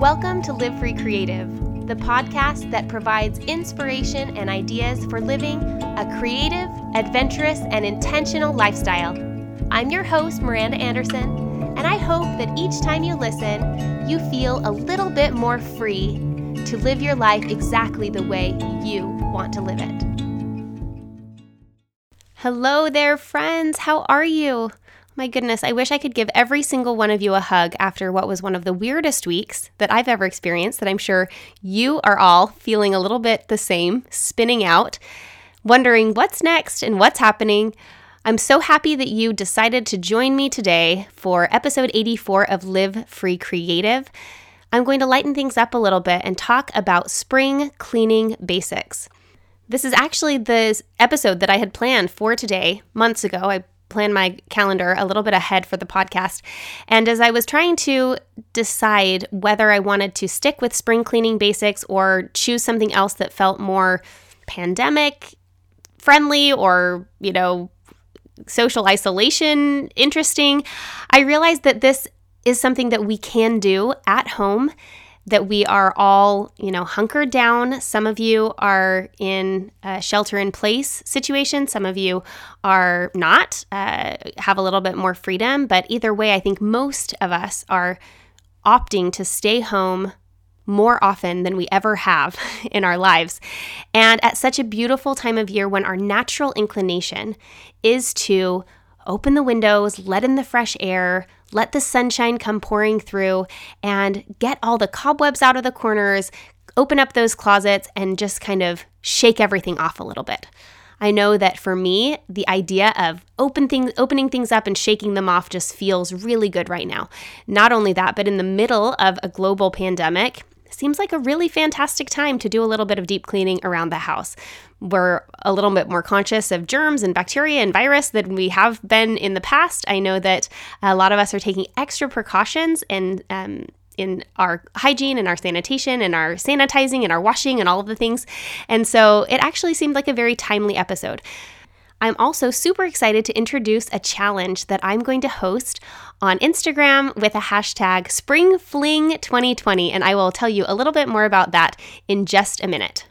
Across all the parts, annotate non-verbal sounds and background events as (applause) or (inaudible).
Welcome to Live Free Creative, the podcast that provides inspiration and ideas for living a creative, adventurous, and intentional lifestyle. I'm your host, Miranda Anderson, and I hope that each time you listen, you feel a little bit more free to live your life exactly the way you want to live it. Hello there, friends. How are you? My goodness, I wish I could give every single one of you a hug after what was one of the weirdest weeks that I've ever experienced, that I'm sure you are all feeling a little bit the same, spinning out, wondering what's next and what's happening. I'm so happy that you decided to join me today for episode 84 of Live Free Creative. I'm going to lighten things up a little bit and talk about spring cleaning basics. This is actually the episode that I had planned for today months ago. I plan my calendar a little bit ahead for the podcast. And as I was trying to decide whether I wanted to stick with spring cleaning basics or choose something else that felt more pandemic friendly or, you know, social isolation interesting, I realized that this is something that we can do at home that we are all, you know, hunkered down. Some of you are in a shelter in place situation. Some of you are not, uh, have a little bit more freedom. But either way, I think most of us are opting to stay home more often than we ever have (laughs) in our lives. And at such a beautiful time of year when our natural inclination is to open the windows, let in the fresh air, let the sunshine come pouring through, and get all the cobwebs out of the corners, open up those closets, and just kind of shake everything off a little bit. I know that for me, the idea of open things, opening things up and shaking them off just feels really good right now. Not only that, but in the middle of a global pandemic, seems like a really fantastic time to do a little bit of deep cleaning around the house. We're a little bit more conscious of germs and bacteria and virus than we have been in the past. I know that a lot of us are taking extra precautions and um, in our hygiene and our sanitation and our sanitizing and our washing and all of the things. And so it actually seemed like a very timely episode. I'm also super excited to introduce a challenge that I'm going to host on Instagram with a hashtag SpringFling2020, and I will tell you a little bit more about that in just a minute.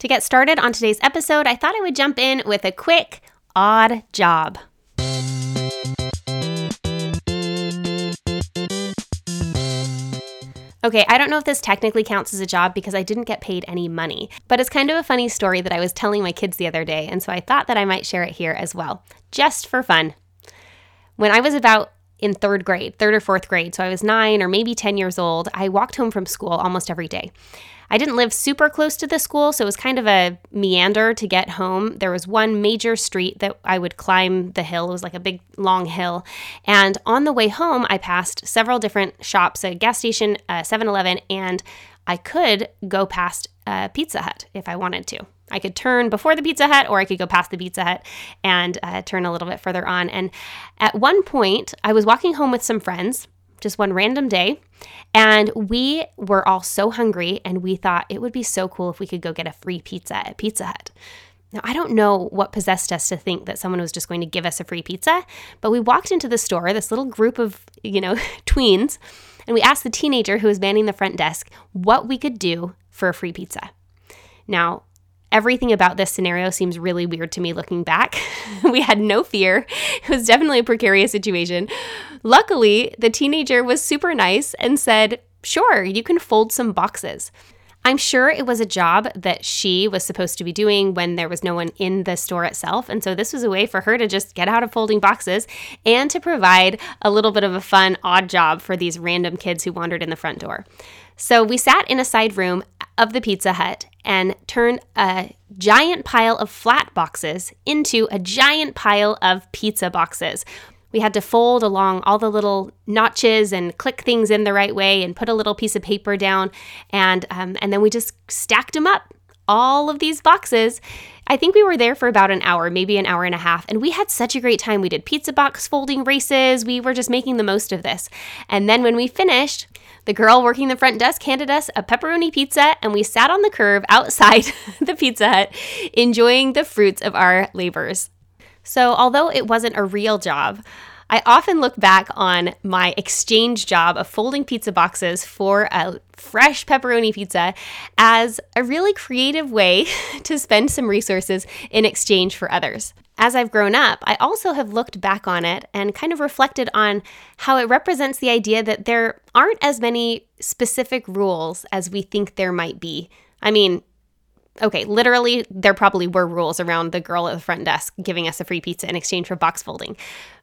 To get started on today's episode, I thought I would jump in with a quick odd job. Okay, I don't know if this technically counts as a job because I didn't get paid any money, but it's kind of a funny story that I was telling my kids the other day, and so I thought that I might share it here as well, just for fun. When I was about in third grade, third or fourth grade, so I was nine or maybe 10 years old, I walked home from school almost every day. I didn't live super close to the school, so it was kind of a meander to get home. There was one major street that I would climb the hill. It was like a big long hill. And on the way home, I passed several different shops, a gas station, a 7 Eleven, and I could go past a Pizza Hut if I wanted to. I could turn before the Pizza Hut or I could go past the Pizza Hut and uh, turn a little bit further on. And at one point, I was walking home with some friends just one random day. And we were all so hungry, and we thought it would be so cool if we could go get a free pizza at Pizza Hut. Now, I don't know what possessed us to think that someone was just going to give us a free pizza, but we walked into the store, this little group of, you know, (laughs) tweens, and we asked the teenager who was manning the front desk what we could do for a free pizza. Now, Everything about this scenario seems really weird to me looking back. (laughs) we had no fear. It was definitely a precarious situation. Luckily, the teenager was super nice and said, Sure, you can fold some boxes. I'm sure it was a job that she was supposed to be doing when there was no one in the store itself. And so this was a way for her to just get out of folding boxes and to provide a little bit of a fun, odd job for these random kids who wandered in the front door. So we sat in a side room of the Pizza Hut and turned a giant pile of flat boxes into a giant pile of pizza boxes. We had to fold along all the little notches and click things in the right way and put a little piece of paper down. And, um, and then we just stacked them up, all of these boxes. I think we were there for about an hour, maybe an hour and a half, and we had such a great time. We did pizza box folding races. We were just making the most of this. And then when we finished, the girl working the front desk handed us a pepperoni pizza, and we sat on the curb outside (laughs) the Pizza Hut enjoying the fruits of our labors. So, although it wasn't a real job, I often look back on my exchange job of folding pizza boxes for a fresh pepperoni pizza as a really creative way (laughs) to spend some resources in exchange for others. As I've grown up, I also have looked back on it and kind of reflected on how it represents the idea that there aren't as many specific rules as we think there might be. I mean, okay, literally, there probably were rules around the girl at the front desk giving us a free pizza in exchange for box folding,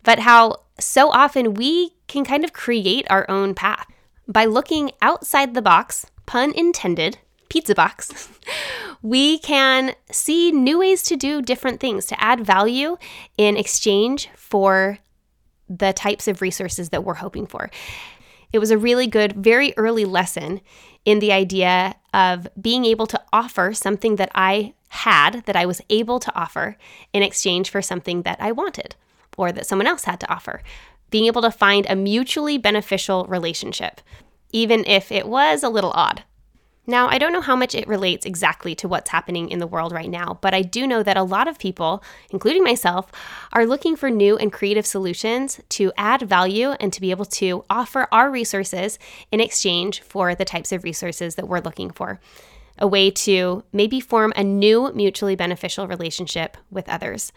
but how so often we can kind of create our own path by looking outside the box, pun intended, pizza box. (laughs) we can see new ways to do different things to add value in exchange for the types of resources that we're hoping for. It was a really good, very early lesson in the idea of being able to offer something that I had, that I was able to offer in exchange for something that I wanted or that someone else had to offer. Being able to find a mutually beneficial relationship, even if it was a little odd. Now, I don't know how much it relates exactly to what's happening in the world right now, but I do know that a lot of people, including myself, are looking for new and creative solutions to add value and to be able to offer our resources in exchange for the types of resources that we're looking for. A way to maybe form a new mutually beneficial relationship with others.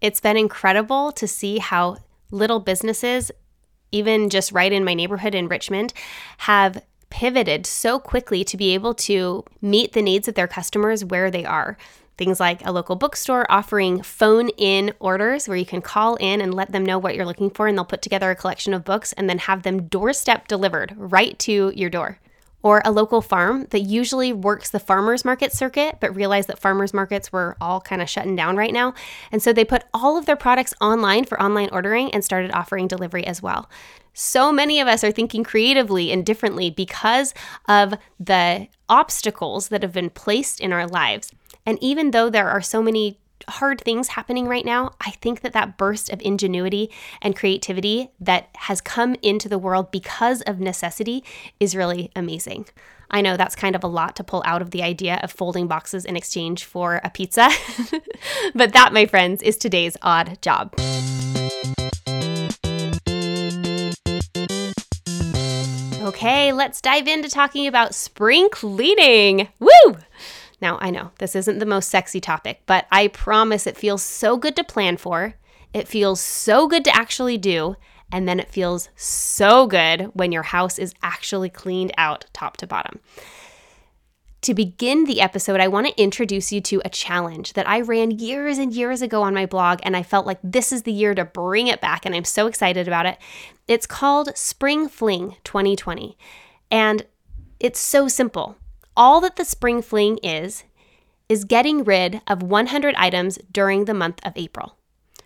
It's been incredible to see how little businesses, even just right in my neighborhood in Richmond, have pivoted so quickly to be able to meet the needs of their customers where they are. Things like a local bookstore offering phone in orders where you can call in and let them know what you're looking for, and they'll put together a collection of books and then have them doorstep delivered right to your door or a local farm that usually works the farmers market circuit, but realized that farmers markets were all kind of shutting down right now. And so they put all of their products online for online ordering and started offering delivery as well. So many of us are thinking creatively and differently because of the obstacles that have been placed in our lives. And even though there are so many hard things happening right now, I think that that burst of ingenuity and creativity that has come into the world because of necessity is really amazing. I know that's kind of a lot to pull out of the idea of folding boxes in exchange for a pizza, (laughs) but that, my friends, is today's odd job. Okay, let's dive into talking about spring cleaning. Woo! Now, I know this isn't the most sexy topic, but I promise it feels so good to plan for. It feels so good to actually do. And then it feels so good when your house is actually cleaned out top to bottom. To begin the episode, I want to introduce you to a challenge that I ran years and years ago on my blog, and I felt like this is the year to bring it back, and I'm so excited about it. It's called Spring Fling 2020, and it's so simple. All that the spring fling is, is getting rid of 100 items during the month of April.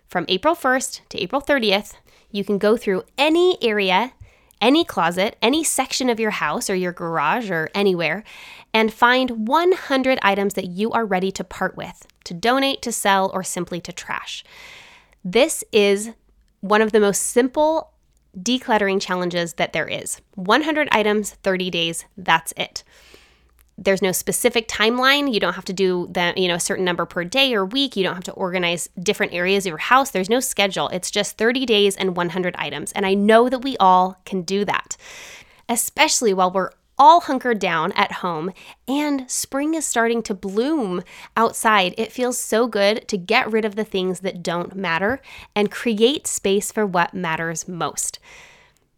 From April 1st to April 30th, you can go through any area, any closet, any section of your house or your garage or anywhere, and find 100 items that you are ready to part with, to donate, to sell, or simply to trash. This is one of the most simple decluttering challenges that there is 100 items, 30 days, that's it there's no specific timeline. You don't have to do that, you know, a certain number per day or week. You don't have to organize different areas of your house. There's no schedule. It's just 30 days and 100 items. And I know that we all can do that, especially while we're all hunkered down at home and spring is starting to bloom outside. It feels so good to get rid of the things that don't matter and create space for what matters most.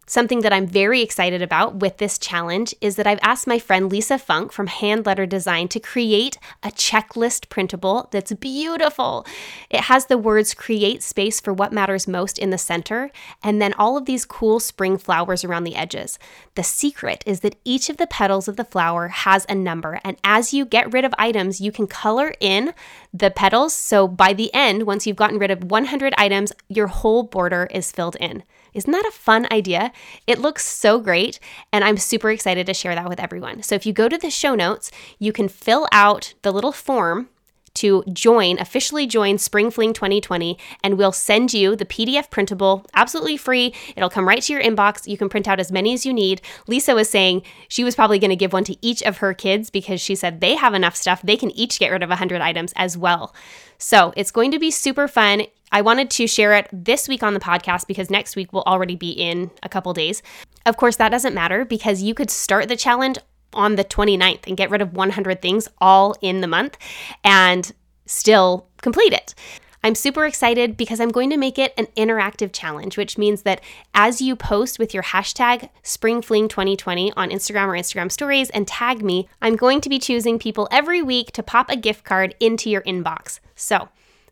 Something that I'm very excited about with this challenge is that I've asked my friend Lisa Funk from Hand Letter Design to create a checklist printable that's beautiful. It has the words create space for what matters most in the center, and then all of these cool spring flowers around the edges. The secret is that each of the petals of the flower has a number, and as you get rid of items, you can color in the petals. So by the end, once you've gotten rid of 100 items, your whole border is filled in. Isn't that a fun idea? It looks so great, and I'm super excited to share that with everyone. So if you go to the show notes, you can fill out the little form to join, officially join Spring Fling 2020, and we'll send you the PDF printable absolutely free. It'll come right to your inbox. You can print out as many as you need. Lisa was saying she was probably going to give one to each of her kids because she said they have enough stuff. They can each get rid of 100 items as well. So it's going to be super fun. I wanted to share it this week on the podcast because next week will already be in a couple days. Of course, that doesn't matter because you could start the challenge on the 29th and get rid of 100 things all in the month and still complete it. I'm super excited because I'm going to make it an interactive challenge, which means that as you post with your hashtag SpringFling2020 on Instagram or Instagram stories and tag me, I'm going to be choosing people every week to pop a gift card into your inbox. So,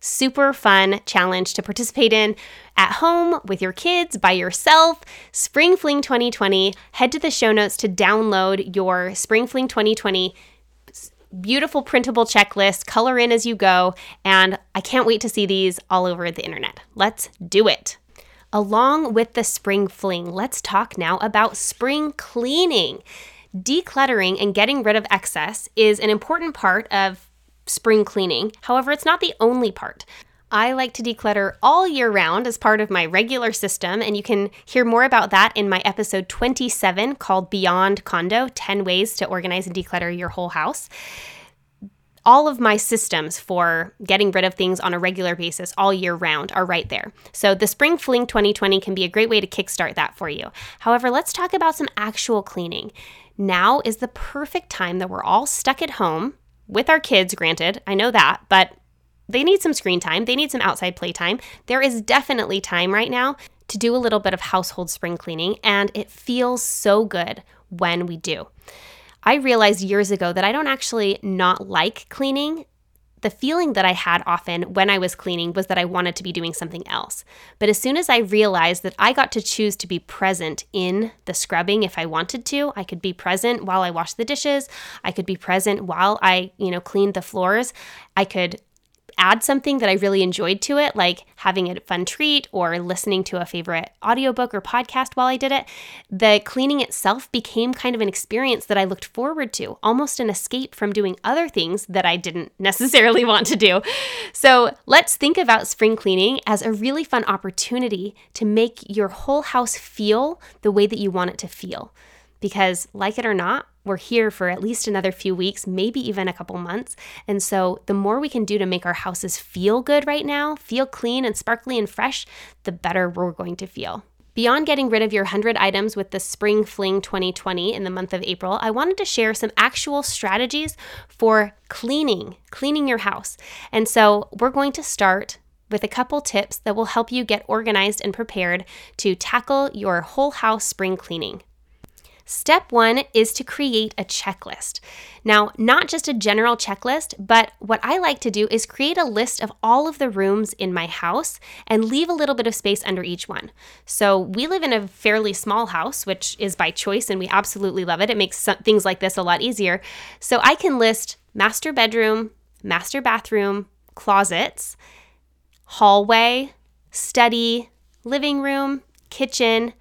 super fun challenge to participate in at home with your kids, by yourself. Spring Fling 2020. Head to the show notes to download your Spring Fling 2020 beautiful printable checklist, color in as you go, and I can't wait to see these all over the internet. Let's do it. Along with the spring fling, let's talk now about spring cleaning. Decluttering and getting rid of excess is an important part of spring cleaning. However, it's not the only part. I like to declutter all year round as part of my regular system, and you can hear more about that in my episode 27 called Beyond Kondo 10 Ways to Organize and Declutter Your Whole House. All of my systems for getting rid of things on a regular basis all year round are right there. So, the Spring Fling 2020 can be a great way to kickstart that for you. However, let's talk about some actual cleaning. Now is the perfect time that we're all stuck at home with our kids, granted, I know that, but they need some screen time, they need some outside play time. There is definitely time right now to do a little bit of household spring cleaning, and it feels so good when we do. I realized years ago that I don't actually not like cleaning the feeling that I had often when I was cleaning was that I wanted to be doing something else. But as soon as I realized that I got to choose to be present in the scrubbing if I wanted to, I could be present while I washed the dishes, I could be present while I, you know, cleaned the floors. I could add something that I really enjoyed to it, like having a fun treat or listening to a favorite audiobook or podcast while I did it, the cleaning itself became kind of an experience that I looked forward to, almost an escape from doing other things that I didn't (laughs) necessarily want to do. So let's think about spring cleaning as a really fun opportunity to make your whole house feel the way that you want it to feel. Because, like it or not, we're here for at least another few weeks, maybe even a couple months. And so, the more we can do to make our houses feel good right now, feel clean and sparkly and fresh, the better we're going to feel. Beyond getting rid of your 100 items with the Spring Fling 2020 in the month of April, I wanted to share some actual strategies for cleaning, cleaning your house. And so, we're going to start with a couple tips that will help you get organized and prepared to tackle your whole house spring cleaning. Step one is to create a checklist. Now, not just a general checklist, but what I like to do is create a list of all of the rooms in my house and leave a little bit of space under each one. So, we live in a fairly small house, which is by choice, and we absolutely love it. It makes things like this a lot easier. So, I can list master bedroom, master bathroom, closets, hallway, study, living room, kitchen,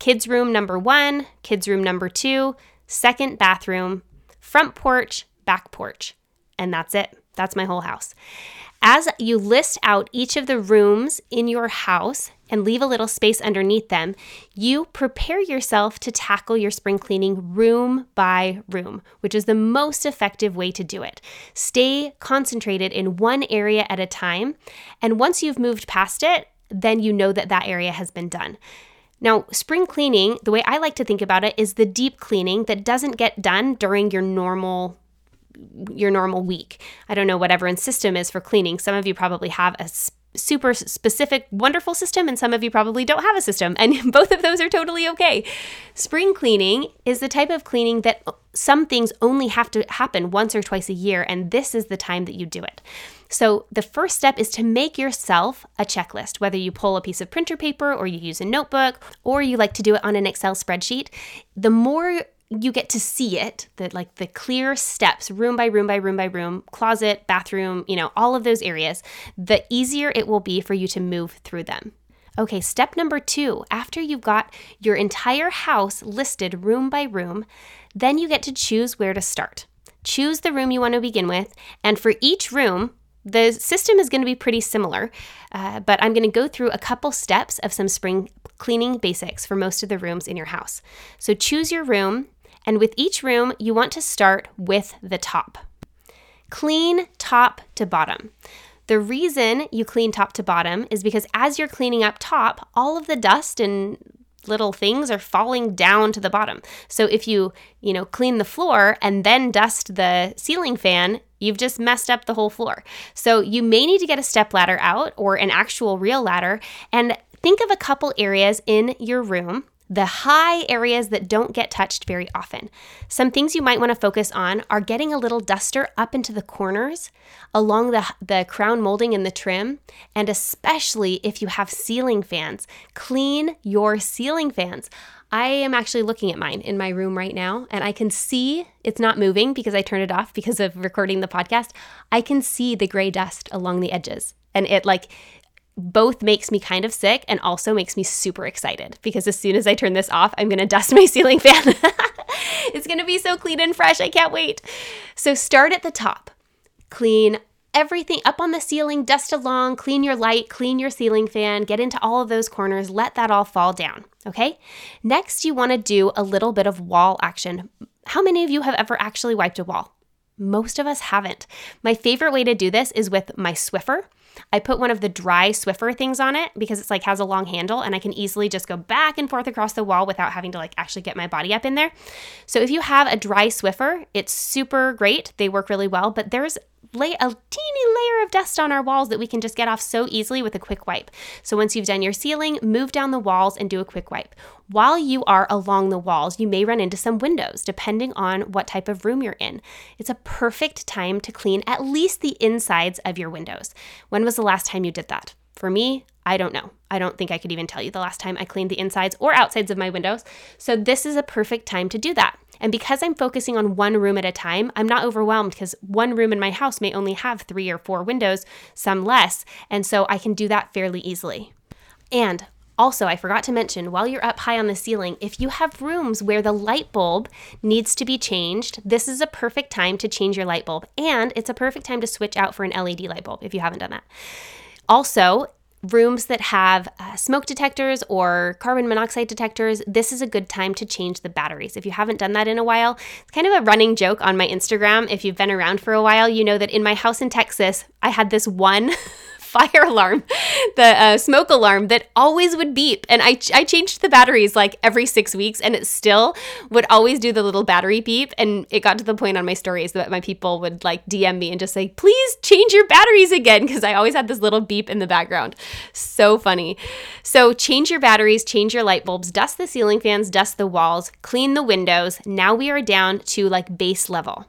kids' room number one, kids' room number two, second bathroom, front porch, back porch. And that's it. That's my whole house. As you list out each of the rooms in your house and leave a little space underneath them, you prepare yourself to tackle your spring cleaning room by room, which is the most effective way to do it. Stay concentrated in one area at a time, and once you've moved past it, then you know that that area has been done. Now, spring cleaning, the way I like to think about it is the deep cleaning that doesn't get done during your normal your normal week. I don't know what everyone's system is for cleaning. Some of you probably have a super specific, wonderful system, and some of you probably don't have a system, and (laughs) both of those are totally okay. Spring cleaning is the type of cleaning that uh, some things only have to happen once or twice a year, and this is the time that you do it. So, the first step is to make yourself a checklist, whether you pull a piece of printer paper or you use a notebook or you like to do it on an Excel spreadsheet. The more you get to see it, that like the clear steps, room by room by room by room, closet, bathroom, you know, all of those areas, the easier it will be for you to move through them. Okay, step number two after you've got your entire house listed room by room, then you get to choose where to start. Choose the room you want to begin with, and for each room, the system is going to be pretty similar, uh, but I'm going to go through a couple steps of some spring cleaning basics for most of the rooms in your house. So choose your room, and with each room, you want to start with the top. Clean top to bottom. The reason you clean top to bottom is because as you're cleaning up top, all of the dust and little things are falling down to the bottom. So if you, you know, clean the floor and then dust the ceiling fan, you've just messed up the whole floor. So you may need to get a step ladder out or an actual real ladder and think of a couple areas in your room the high areas that don't get touched very often. Some things you might want to focus on are getting a little duster up into the corners, along the, the crown molding and the trim, and especially if you have ceiling fans, clean your ceiling fans. I am actually looking at mine in my room right now, and I can see it's not moving because I turned it off because of recording the podcast. I can see the gray dust along the edges. And it like both makes me kind of sick and also makes me super excited because as soon as I turn this off, I'm going (laughs) to dust my ceiling fan. (laughs) it's going to be so clean and fresh. I can't wait. So start at the top. Clean everything up on the ceiling, dust along, clean your light, clean your ceiling fan, get into all of those corners, let that all fall down. Okay? Next, you want to do a little bit of wall action. How many of you have ever actually wiped a wall? Most of us haven't. My favorite way to do this is with my Swiffer. I put one of the dry Swiffer things on it because it's like has a long handle and I can easily just go back and forth across the wall without having to like actually get my body up in there. So if you have a dry Swiffer, it's super great. They work really well, but there's lay a teeny layer of dust on our walls that we can just get off so easily with a quick wipe. So once you've done your ceiling, move down the walls and do a quick wipe. While you are along the walls, you may run into some windows depending on what type of room you're in. It's a perfect time to clean at least the insides of your windows. When was the last time you did that? For me, I don't know. I don't think I could even tell you the last time I cleaned the insides or outsides of my windows. So, this is a perfect time to do that. And because I'm focusing on one room at a time, I'm not overwhelmed because one room in my house may only have three or four windows, some less. And so I can do that fairly easily. And also, I forgot to mention while you're up high on the ceiling, if you have rooms where the light bulb needs to be changed, this is a perfect time to change your light bulb. And it's a perfect time to switch out for an LED light bulb if you haven't done that. Also, rooms that have uh, smoke detectors or carbon monoxide detectors, this is a good time to change the batteries. If you haven't done that in a while, it's kind of a running joke on my Instagram. If you've been around for a while, you know that in my house in Texas, I had this one (laughs) fire (laughs) alarm, the uh, smoke alarm that always would beep. And I, I changed the batteries like every six weeks and it still would always do the little battery beep. And it got to the point on my stories that my people would like DM me and just say, please change your batteries again. Cause I always had this little beep in the background. So funny. So change your batteries, change your light bulbs, dust the ceiling fans, dust the walls, clean the windows. Now we are down to like base level.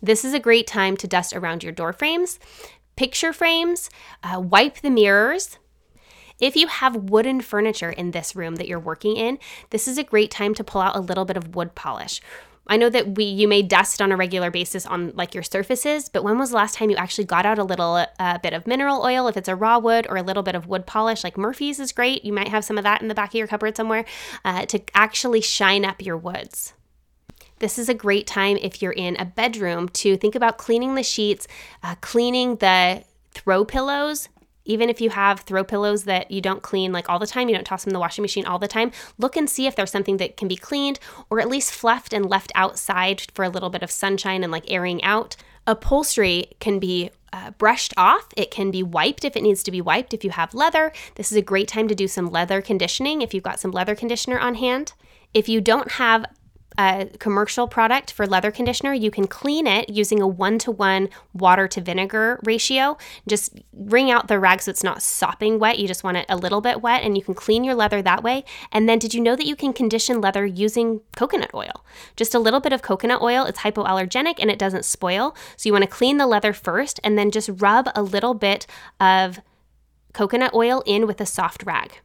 This is a great time to dust around your door frames picture frames, uh, wipe the mirrors. If you have wooden furniture in this room that you're working in, this is a great time to pull out a little bit of wood polish. I know that we you may dust on a regular basis on like your surfaces, but when was the last time you actually got out a little uh, bit of mineral oil if it's a raw wood or a little bit of wood polish like Murphy's is great. You might have some of that in the back of your cupboard somewhere uh, to actually shine up your woods. This is a great time if you're in a bedroom to think about cleaning the sheets, uh, cleaning the throw pillows. Even if you have throw pillows that you don't clean like all the time, you don't toss them in the washing machine all the time, look and see if there's something that can be cleaned or at least fluffed and left outside for a little bit of sunshine and like airing out. Upholstery can be uh, brushed off. It can be wiped if it needs to be wiped. If you have leather, this is a great time to do some leather conditioning if you've got some leather conditioner on hand. If you don't have a commercial product for leather conditioner. You can clean it using a one to one water to vinegar ratio. Just wring out the rag so it's not sopping wet. You just want it a little bit wet, and you can clean your leather that way. And then, did you know that you can condition leather using coconut oil? Just a little bit of coconut oil. It's hypoallergenic and it doesn't spoil. So you want to clean the leather first, and then just rub a little bit of coconut oil in with a soft rag.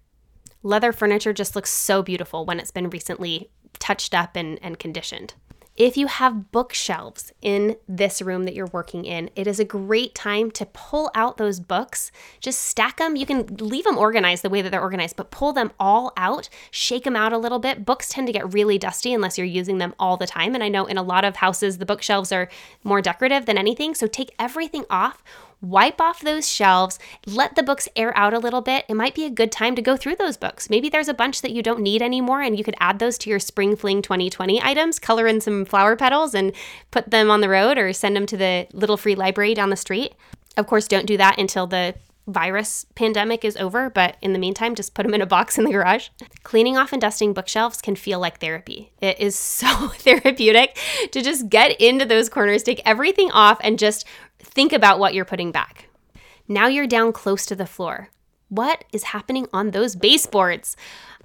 Leather furniture just looks so beautiful when it's been recently touched up and, and conditioned. If you have bookshelves in this room that you're working in, it is a great time to pull out those books. Just stack them. You can leave them organized the way that they're organized, but pull them all out, shake them out a little bit. Books tend to get really dusty unless you're using them all the time. And I know in a lot of houses, the bookshelves are more decorative than anything. So take everything off, wipe off those shelves, let the books air out a little bit. It might be a good time to go through those books. Maybe there's a bunch that you don't need anymore and you could add those to your Spring Fling 2020 items, color in some flower petals and put them on the road or send them to the little free library down the street. Of course, don't do that until the virus pandemic is over, but in the meantime, just put them in a box (laughs) in the garage. Cleaning off and dusting bookshelves can feel like therapy. It is (laughs) so therapeutic to just get into those corners, take everything off, and just think about what you're putting back. Now you're down close to the floor. What is happening on those baseboards?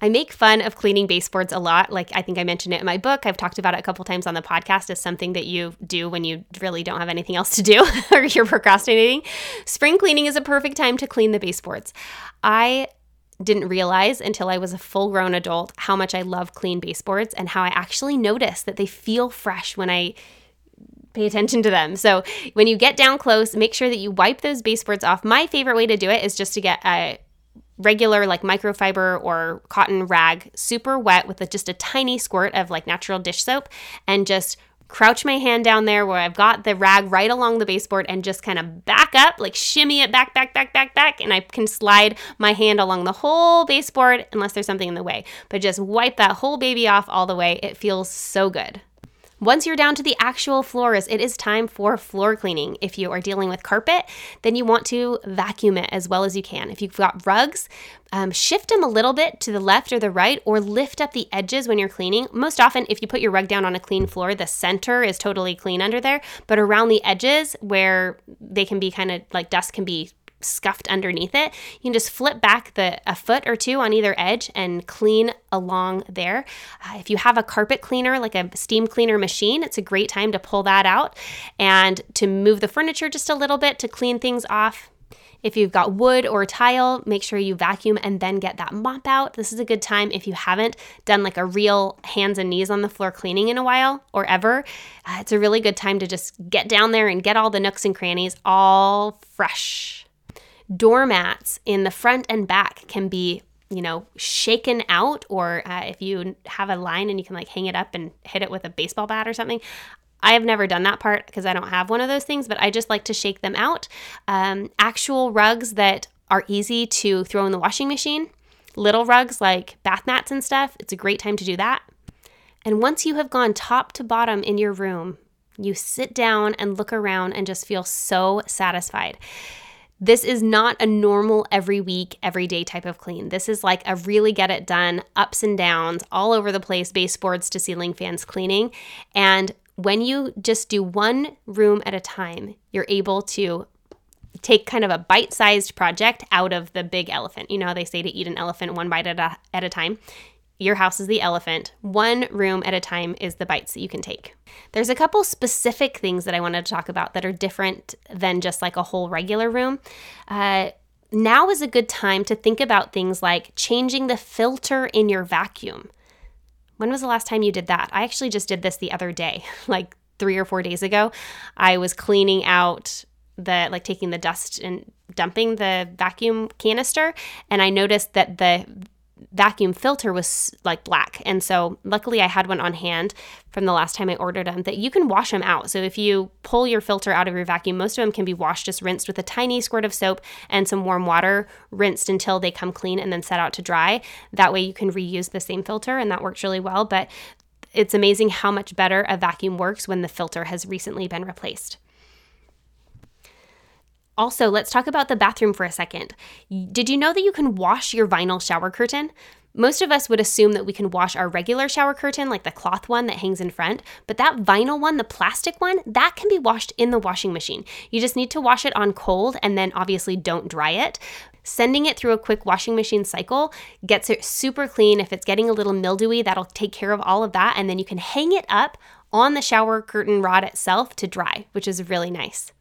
I make fun of cleaning baseboards a lot. Like I think I mentioned it in my book. I've talked about it a couple times on the podcast as something that you do when you really don't have anything else to do (laughs) or you're procrastinating. Spring cleaning is a perfect time to clean the baseboards. I didn't realize until I was a full grown adult how much I love clean baseboards and how I actually notice that they feel fresh when I pay attention to them. So when you get down close, make sure that you wipe those baseboards off. My favorite way to do it is just to get a regular like microfiber or cotton rag super wet with a, just a tiny squirt of like natural dish soap and just crouch my hand down there where I've got the rag right along the baseboard and just kind of back up, like shimmy it back, back, back, back, back. And I can slide my hand along the whole baseboard unless there's something in the way. But just wipe that whole baby off all the way. It feels so good. Once you're down to the actual floors, it is time for floor cleaning. If you are dealing with carpet, then you want to vacuum it as well as you can. If you've got rugs, um, shift them a little bit to the left or the right, or lift up the edges when you're cleaning. Most often, if you put your rug down on a clean floor, the center is totally clean under there, but around the edges where they can be kind of like dust can be scuffed underneath it. You can just flip back the a foot or two on either edge and clean along there. Uh, if you have a carpet cleaner, like a steam cleaner machine, it's a great time to pull that out and to move the furniture just a little bit to clean things off. If you've got wood or tile, make sure you vacuum and then get that mop out. This is a good time if you haven't done like a real hands and knees on the floor cleaning in a while or ever. Uh, it's a really good time to just get down there and get all the nooks and crannies all fresh doormats in the front and back can be you know shaken out or uh, if you have a line and you can like hang it up and hit it with a baseball bat or something I have never done that part because I don't have one of those things, but I just like to shake them out. Um, actual rugs that are easy to throw in the washing machine, little rugs like bath mats and stuff, it's a great time to do that. And once you have gone top to bottom in your room, you sit down and look around and just feel so satisfied. This is not a normal every week, everyday type of clean. This is like a really get it done, ups and downs, all over the place, baseboards to ceiling fans cleaning. And when you just do one room at a time, you're able to take kind of a bite sized project out of the big elephant. You know, how they say to eat an elephant one bite at a, at a time your house is the elephant. One room at a time is the bites that you can take. There's a couple specific things that I wanted to talk about that are different than just like a whole regular room. Uh, now is a good time to think about things like changing the filter in your vacuum. When was the last time you did that? I actually just did this the other day, (laughs) like three or four days ago. I was cleaning out the like taking the dust and dumping the vacuum canister and I noticed that the vacuum filter was like black. And so luckily I had one on hand from the last time I ordered them that you can wash them out. So if you pull your filter out of your vacuum, most of them can be washed just rinsed with a tiny squirt of soap and some warm water, rinsed until they come clean and then set out to dry. That way you can reuse the same filter and that works really well, but it's amazing how much better a vacuum works when the filter has recently been replaced. Also, let's talk about the bathroom for a second. Did you know that you can wash your vinyl shower curtain? Most of us would assume that we can wash our regular shower curtain, like the cloth one that hangs in front, but that vinyl one, the plastic one, that can be washed in the washing machine. You just need to wash it on cold and then obviously don't dry it. Sending it through a quick washing machine cycle gets it super clean. If it's getting a little mildewy, that'll take care of all of that. And then you can hang it up on the shower curtain rod itself to dry, which is really nice.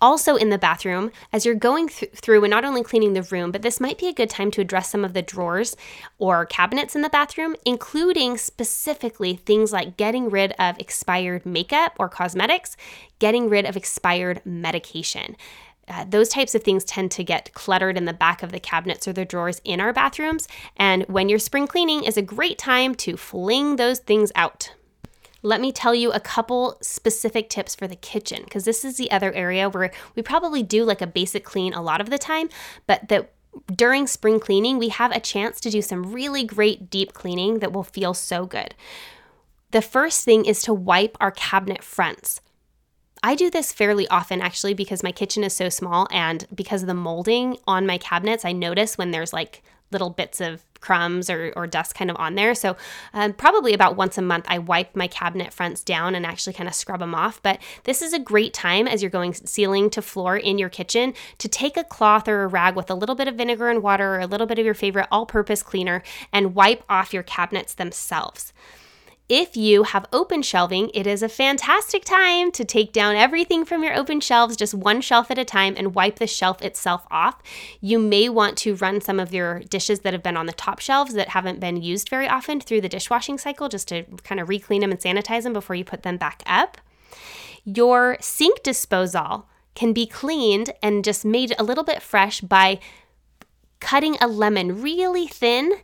Also, in the bathroom, as you're going th- through and not only cleaning the room, but this might be a good time to address some of the drawers or cabinets in the bathroom, including specifically things like getting rid of expired makeup or cosmetics, getting rid of expired medication. Uh, those types of things tend to get cluttered in the back of the cabinets or the drawers in our bathrooms. And when you're spring cleaning is a great time to fling those things out let me tell you a couple specific tips for the kitchen because this is the other area where we probably do like a basic clean a lot of the time, but that during spring cleaning, we have a chance to do some really great deep cleaning that will feel so good. The first thing is to wipe our cabinet fronts. I do this fairly often actually because my kitchen is so small and because of the molding on my cabinets, I notice when there's like little bits of crumbs or, or dust kind of on there. So, um, probably about once a month, I wipe my cabinet fronts down and actually kind of scrub them off. But this is a great time as you're going ceiling to floor in your kitchen to take a cloth or a rag with a little bit of vinegar and water or a little bit of your favorite all purpose cleaner and wipe off your cabinets themselves. If you have open shelving, it is a fantastic time to take down everything from your open shelves, just one shelf at a time, and wipe the shelf itself off. You may want to run some of your dishes that have been on the top shelves that haven't been used very often through the dishwashing cycle just to kind of re-clean them and sanitize them before you put them back up. Your sink disposal can be cleaned and just made a little bit fresh by cutting a lemon really thin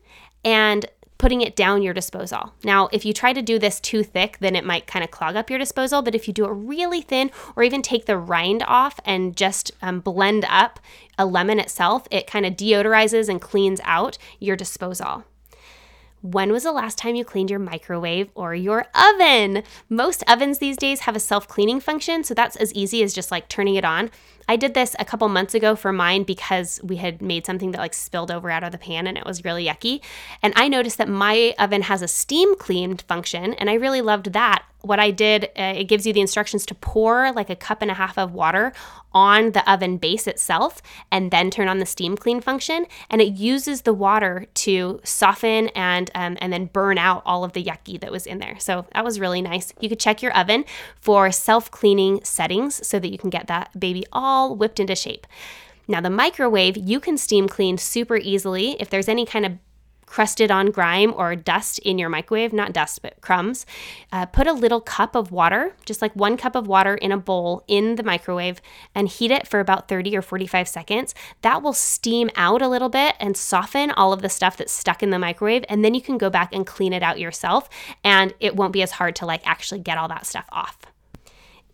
and putting it down your disposal. Now, if you try to do this too thick, then it might kind of clog up your disposal. But if you do it really thin, or even take the rind off and just um, blend up a lemon itself, it kind of deodorizes and cleans out your disposal. When was the last time you cleaned your microwave or your oven? Most ovens these days have a self cleaning function, so that's as easy as just like turning it on. I did this a couple months ago for mine because we had made something that like spilled over out of the pan and it was really yucky. And I noticed that my oven has a steam cleaned function and I really loved that. What I did, uh, it gives you the instructions to pour like a cup and a half of water on the oven base itself and then turn on the steam clean function. And it uses the water to soften and, um, and then burn out all of the yucky that was in there. So that was really nice. You could check your oven for self cleaning settings so that you can get that baby all all whipped into shape. Now, the microwave, you can steam clean super easily. If there's any kind of crusted on grime or dust in your microwave, not dust, but crumbs, uh, put a little cup of water, just like one cup of water in a bowl in the microwave, and heat it for about 30 or 45 seconds. That will steam out a little bit and soften all of the stuff that's stuck in the microwave. And then you can go back and clean it out yourself, and it won't be as hard to like actually get all that stuff off.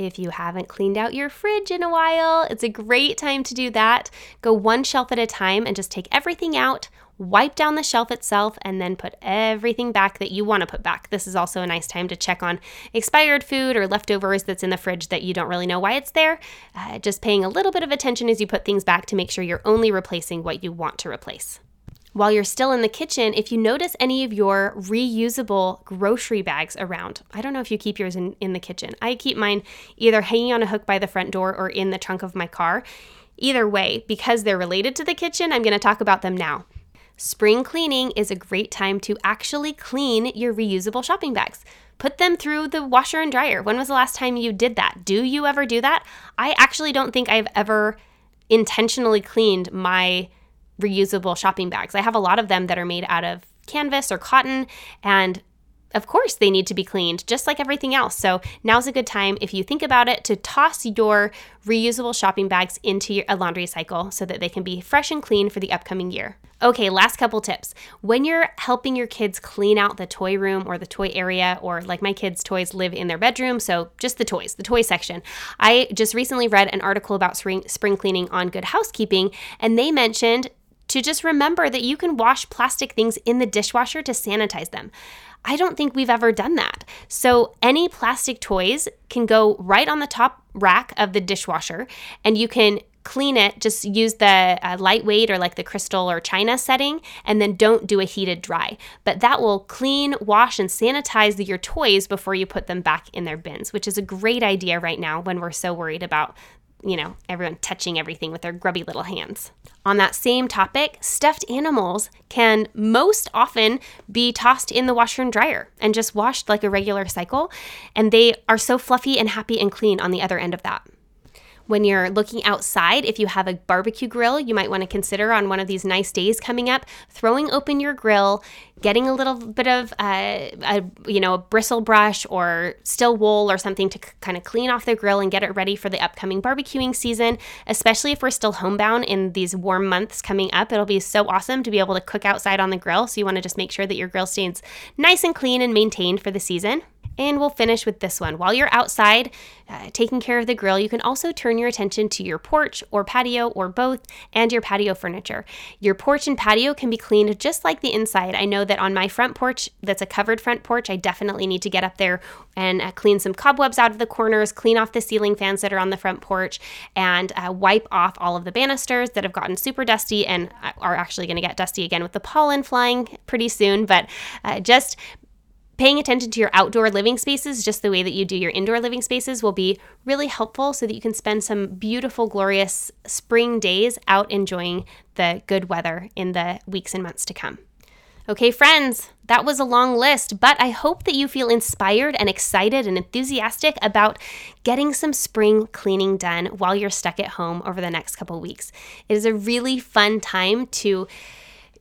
If you haven't cleaned out your fridge in a while, it's a great time to do that. Go one shelf at a time and just take everything out, wipe down the shelf itself, and then put everything back that you want to put back. This is also a nice time to check on expired food or leftovers that's in the fridge that you don't really know why it's there. Uh, just paying a little bit of attention as you put things back to make sure you're only replacing what you want to replace. While you're still in the kitchen, if you notice any of your reusable grocery bags around, I don't know if you keep yours in, in the kitchen. I keep mine either hanging on a hook by the front door or in the trunk of my car. Either way, because they're related to the kitchen, I'm going to talk about them now. Spring cleaning is a great time to actually clean your reusable shopping bags. Put them through the washer and dryer. When was the last time you did that? Do you ever do that? I actually don't think I've ever intentionally cleaned my reusable shopping bags. I have a lot of them that are made out of canvas or cotton and of course, they need to be cleaned just like everything else. So, now's a good time, if you think about it, to toss your reusable shopping bags into a laundry cycle so that they can be fresh and clean for the upcoming year. Okay, last couple tips. When you're helping your kids clean out the toy room or the toy area, or like my kids' toys live in their bedroom, so just the toys, the toy section. I just recently read an article about spring, spring cleaning on Good Housekeeping, and they mentioned to just remember that you can wash plastic things in the dishwasher to sanitize them. I don't think we've ever done that. So, any plastic toys can go right on the top rack of the dishwasher, and you can clean it, just use the uh, lightweight or like the crystal or china setting, and then don't do a heated dry. But that will clean, wash, and sanitize your toys before you put them back in their bins, which is a great idea right now when we're so worried about you know, everyone touching everything with their grubby little hands. On that same topic, stuffed animals can most often be tossed in the washer and dryer and just washed like a regular cycle. And they are so fluffy and happy and clean on the other end of that when you're looking outside, if you have a barbecue grill, you might want to consider on one of these nice days coming up, throwing open your grill, getting a little bit of uh, a you know a bristle brush or still wool or something to c- kind of clean off the grill and get it ready for the upcoming barbecuing season. Especially if we're still homebound in these warm months coming up, it'll be so awesome to be able to cook outside on the grill. So you want to just make sure that your grill stays nice and clean and maintained for the season. And we'll finish with this one. While you're outside uh, taking care of the grill, you can also turn your attention to your porch or patio or both and your patio furniture. Your porch and patio can be cleaned just like the inside. I know that on my front porch, that's a covered front porch, I definitely need to get up there and uh, clean some cobwebs out of the corners, clean off the ceiling fans that are on the front porch, and uh, wipe off all of the banisters that have gotten super dusty and uh, are actually going to get dusty again with the pollen flying pretty soon. But uh, just Paying attention to your outdoor living spaces, just the way that you do your indoor living spaces, will be really helpful so that you can spend some beautiful, glorious spring days out enjoying the good weather in the weeks and months to come. Okay, friends, that was a long list, but I hope that you feel inspired and excited and enthusiastic about getting some spring cleaning done while you're stuck at home over the next couple weeks. It is a really fun time to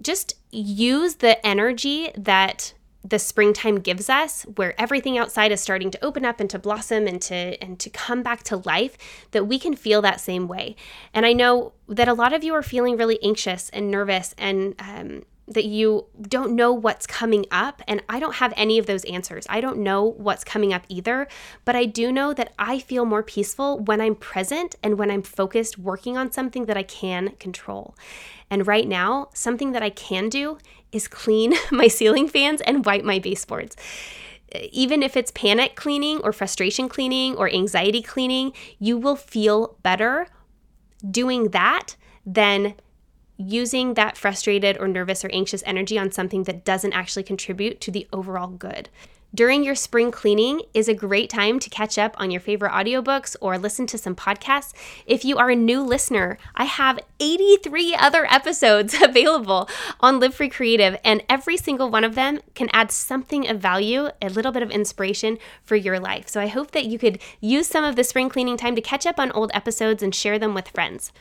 just use the energy that the springtime gives us where everything outside is starting to open up and to blossom and to and to come back to life that we can feel that same way. And i know that a lot of you are feeling really anxious and nervous and um, that you don't know what's coming up and i don't have any of those answers. I don't know what's coming up either but i do know that i feel more peaceful when i'm present and when i'm focused working on something that i can control. And right now something that i can do is clean (laughs) my ceiling fans and wipe my baseboards. Even if it's panic cleaning or frustration cleaning or anxiety cleaning, you will feel better doing that than using that frustrated or nervous or anxious energy on something that doesn't actually contribute to the overall good. During your spring cleaning is a great time to catch up on your favorite audiobooks or listen to some podcasts. If you are a new listener, I have 83 other episodes (laughs) available on Live Free Creative, and every single one of them can add something of value, a little bit of inspiration for your life. So I hope that you could use some of the spring cleaning time to catch up on old episodes and share them with friends.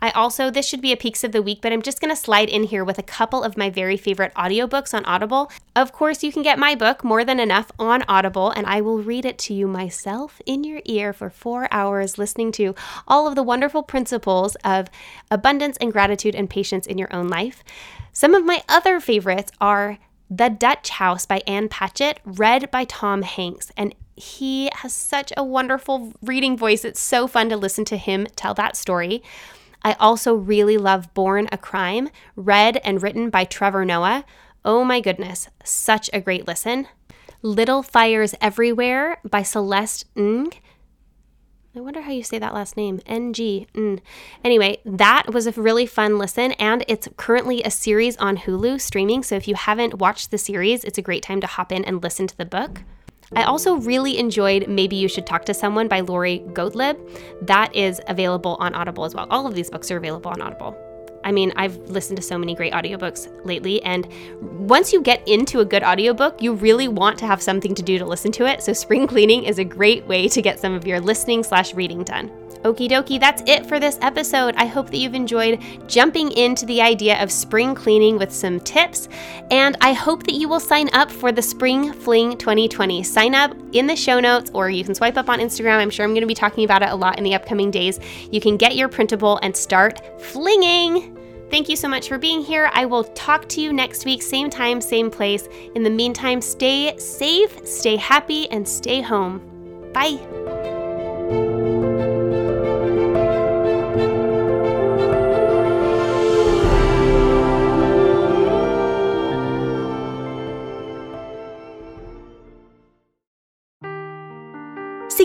I also, this should be a peaks of the week, but I'm just going to slide in here with a couple of my very favorite audiobooks on Audible. Of course, you can get my book, More Than Enough, on Audible, and I will read it to you myself in your ear for four hours, listening to all of the wonderful principles of abundance and gratitude and patience in your own life. Some of my other favorites are The Dutch House by Ann Patchett, read by Tom Hanks. And he has such a wonderful reading voice. It's so fun to listen to him tell that story. I also really love Born a Crime, read and written by Trevor Noah. Oh my goodness, such a great listen. Little Fires Everywhere by Celeste Ng. I wonder how you say that last name. N-G. Anyway, that was a really fun listen, and it's currently a series on Hulu streaming. So if you haven't watched the series, it's a great time to hop in and listen to the book. I also really enjoyed Maybe You Should Talk to Someone by Lori Gottlieb. That is available on Audible as well. All of these books are available on Audible. I mean, I've listened to so many great audiobooks lately, and once you get into a good audiobook, you really want to have something to do to listen to it. So, spring cleaning is a great way to get some of your listening slash reading done. Okie dokie, that's it for this episode. I hope that you've enjoyed jumping into the idea of spring cleaning with some tips, and I hope that you will sign up for the Spring Fling 2020. Sign up in the show notes, or you can swipe up on Instagram. I'm sure I'm going to be talking about it a lot in the upcoming days. You can get your printable and start flinging. Thank you so much for being here. I will talk to you next week, same time, same place. In the meantime, stay safe, stay happy, and stay home. Bye.